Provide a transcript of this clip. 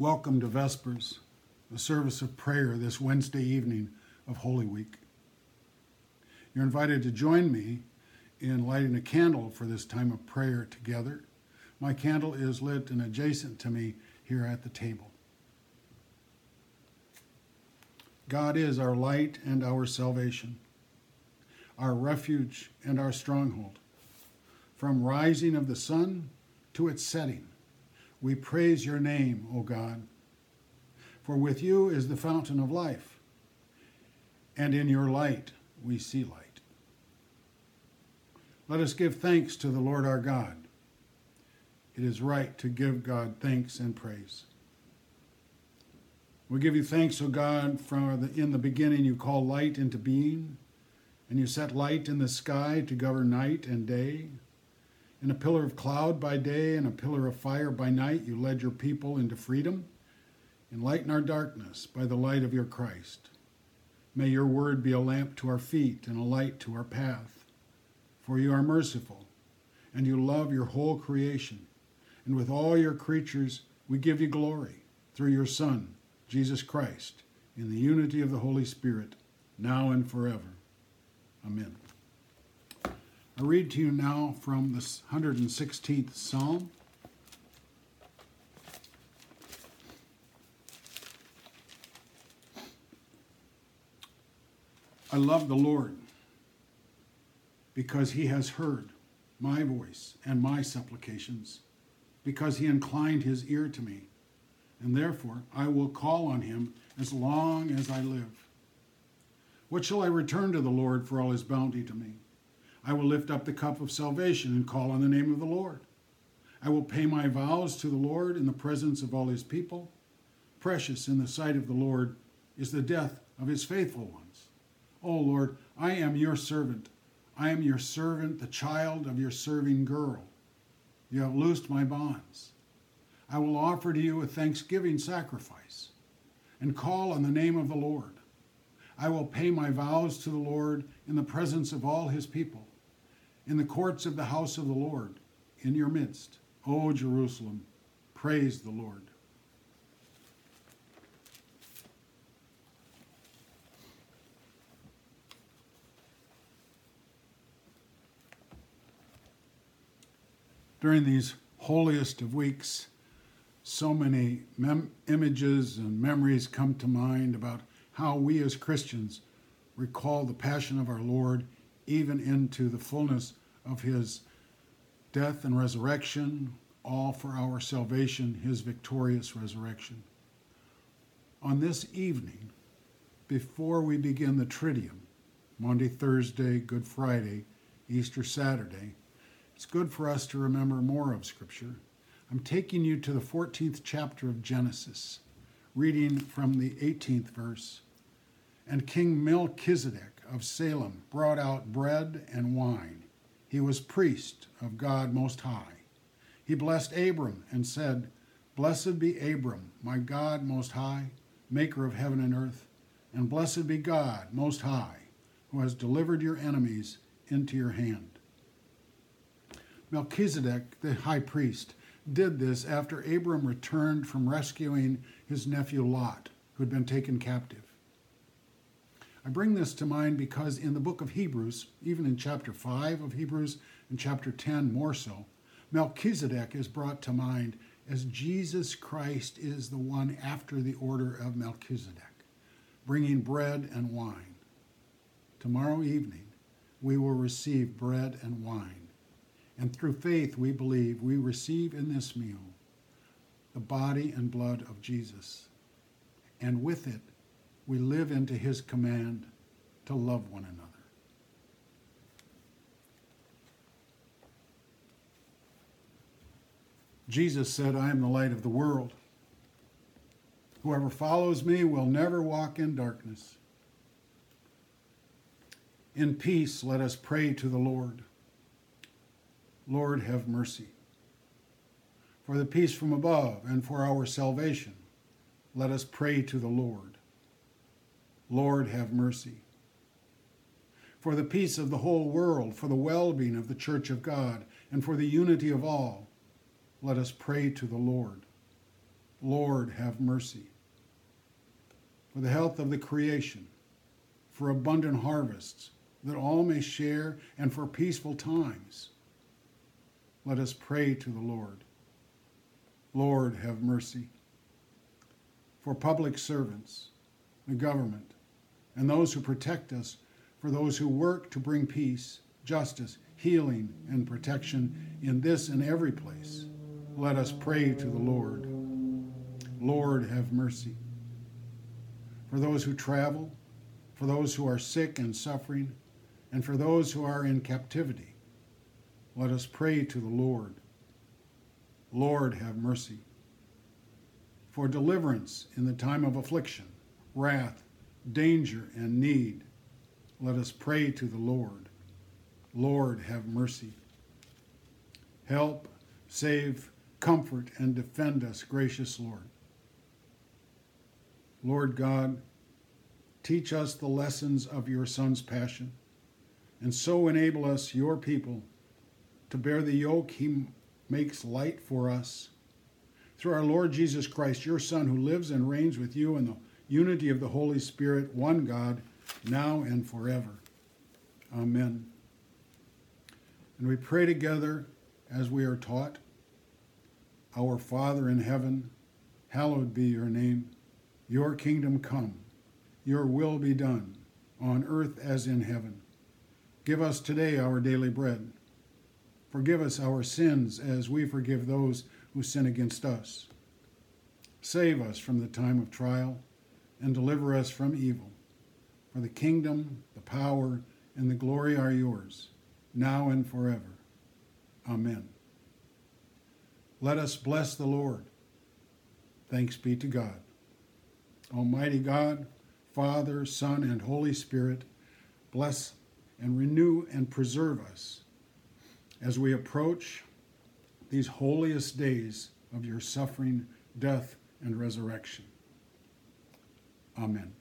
Welcome to Vespers, a service of prayer this Wednesday evening of Holy Week. You're invited to join me in lighting a candle for this time of prayer together. My candle is lit and adjacent to me here at the table. God is our light and our salvation, our refuge and our stronghold. From rising of the sun to its setting, we praise your name, O God. For with you is the fountain of life, and in your light we see light. Let us give thanks to the Lord our God. It is right to give God thanks and praise. We give you thanks, O God, for the, in the beginning you call light into being, and you set light in the sky to govern night and day. In a pillar of cloud by day and a pillar of fire by night, you led your people into freedom. Enlighten our darkness by the light of your Christ. May your word be a lamp to our feet and a light to our path. For you are merciful, and you love your whole creation. And with all your creatures, we give you glory through your Son, Jesus Christ, in the unity of the Holy Spirit, now and forever. I read to you now from the 116th Psalm. I love the Lord because he has heard my voice and my supplications, because he inclined his ear to me. And therefore I will call on him as long as I live. What shall I return to the Lord for all his bounty to me? I will lift up the cup of salvation and call on the name of the Lord. I will pay my vows to the Lord in the presence of all his people. Precious in the sight of the Lord is the death of his faithful ones. O Lord, I am your servant. I am your servant, the child of your serving girl. You have loosed my bonds. I will offer to you a thanksgiving sacrifice and call on the name of the Lord. I will pay my vows to the Lord in the presence of all his people in the courts of the house of the Lord, in your midst. O Jerusalem, praise the Lord. During these holiest of weeks, so many mem- images and memories come to mind about how we as Christians recall the passion of our Lord even into the fullness of his death and resurrection, all for our salvation, his victorious resurrection. On this evening, before we begin the Triduum, Maundy, Thursday, Good Friday, Easter Saturday, it's good for us to remember more of Scripture. I'm taking you to the 14th chapter of Genesis, reading from the 18th verse. And King Melchizedek of Salem brought out bread and wine he was priest of God Most High. He blessed Abram and said, Blessed be Abram, my God Most High, maker of heaven and earth, and blessed be God Most High, who has delivered your enemies into your hand. Melchizedek, the high priest, did this after Abram returned from rescuing his nephew Lot, who had been taken captive. I bring this to mind because in the book of Hebrews, even in chapter 5 of Hebrews and chapter 10 more so, Melchizedek is brought to mind as Jesus Christ is the one after the order of Melchizedek, bringing bread and wine. Tomorrow evening, we will receive bread and wine. And through faith, we believe we receive in this meal the body and blood of Jesus. And with it, we live into his command to love one another. Jesus said, I am the light of the world. Whoever follows me will never walk in darkness. In peace, let us pray to the Lord. Lord, have mercy. For the peace from above and for our salvation, let us pray to the Lord. Lord, have mercy. For the peace of the whole world, for the well being of the church of God, and for the unity of all, let us pray to the Lord. Lord, have mercy. For the health of the creation, for abundant harvests, that all may share, and for peaceful times. Let us pray to the Lord. Lord, have mercy. For public servants, the government, and those who protect us, for those who work to bring peace, justice, healing, and protection in this and every place, let us pray to the Lord. Lord, have mercy. For those who travel, for those who are sick and suffering, and for those who are in captivity, let us pray to the Lord. Lord, have mercy. For deliverance in the time of affliction, wrath, danger, and need, let us pray to the Lord. Lord, have mercy. Help, save, comfort, and defend us, gracious Lord. Lord God, teach us the lessons of your Son's passion, and so enable us, your people, to bear the yoke he makes light for us. Through our Lord Jesus Christ, your Son, who lives and reigns with you in the unity of the Holy Spirit, one God, now and forever. Amen. And we pray together as we are taught Our Father in heaven, hallowed be your name. Your kingdom come, your will be done, on earth as in heaven. Give us today our daily bread. Forgive us our sins as we forgive those who sin against us. Save us from the time of trial and deliver us from evil. For the kingdom, the power, and the glory are yours, now and forever. Amen. Let us bless the Lord. Thanks be to God. Almighty God, Father, Son, and Holy Spirit, bless and renew and preserve us as we approach these holiest days of your suffering, death, and resurrection. Amen.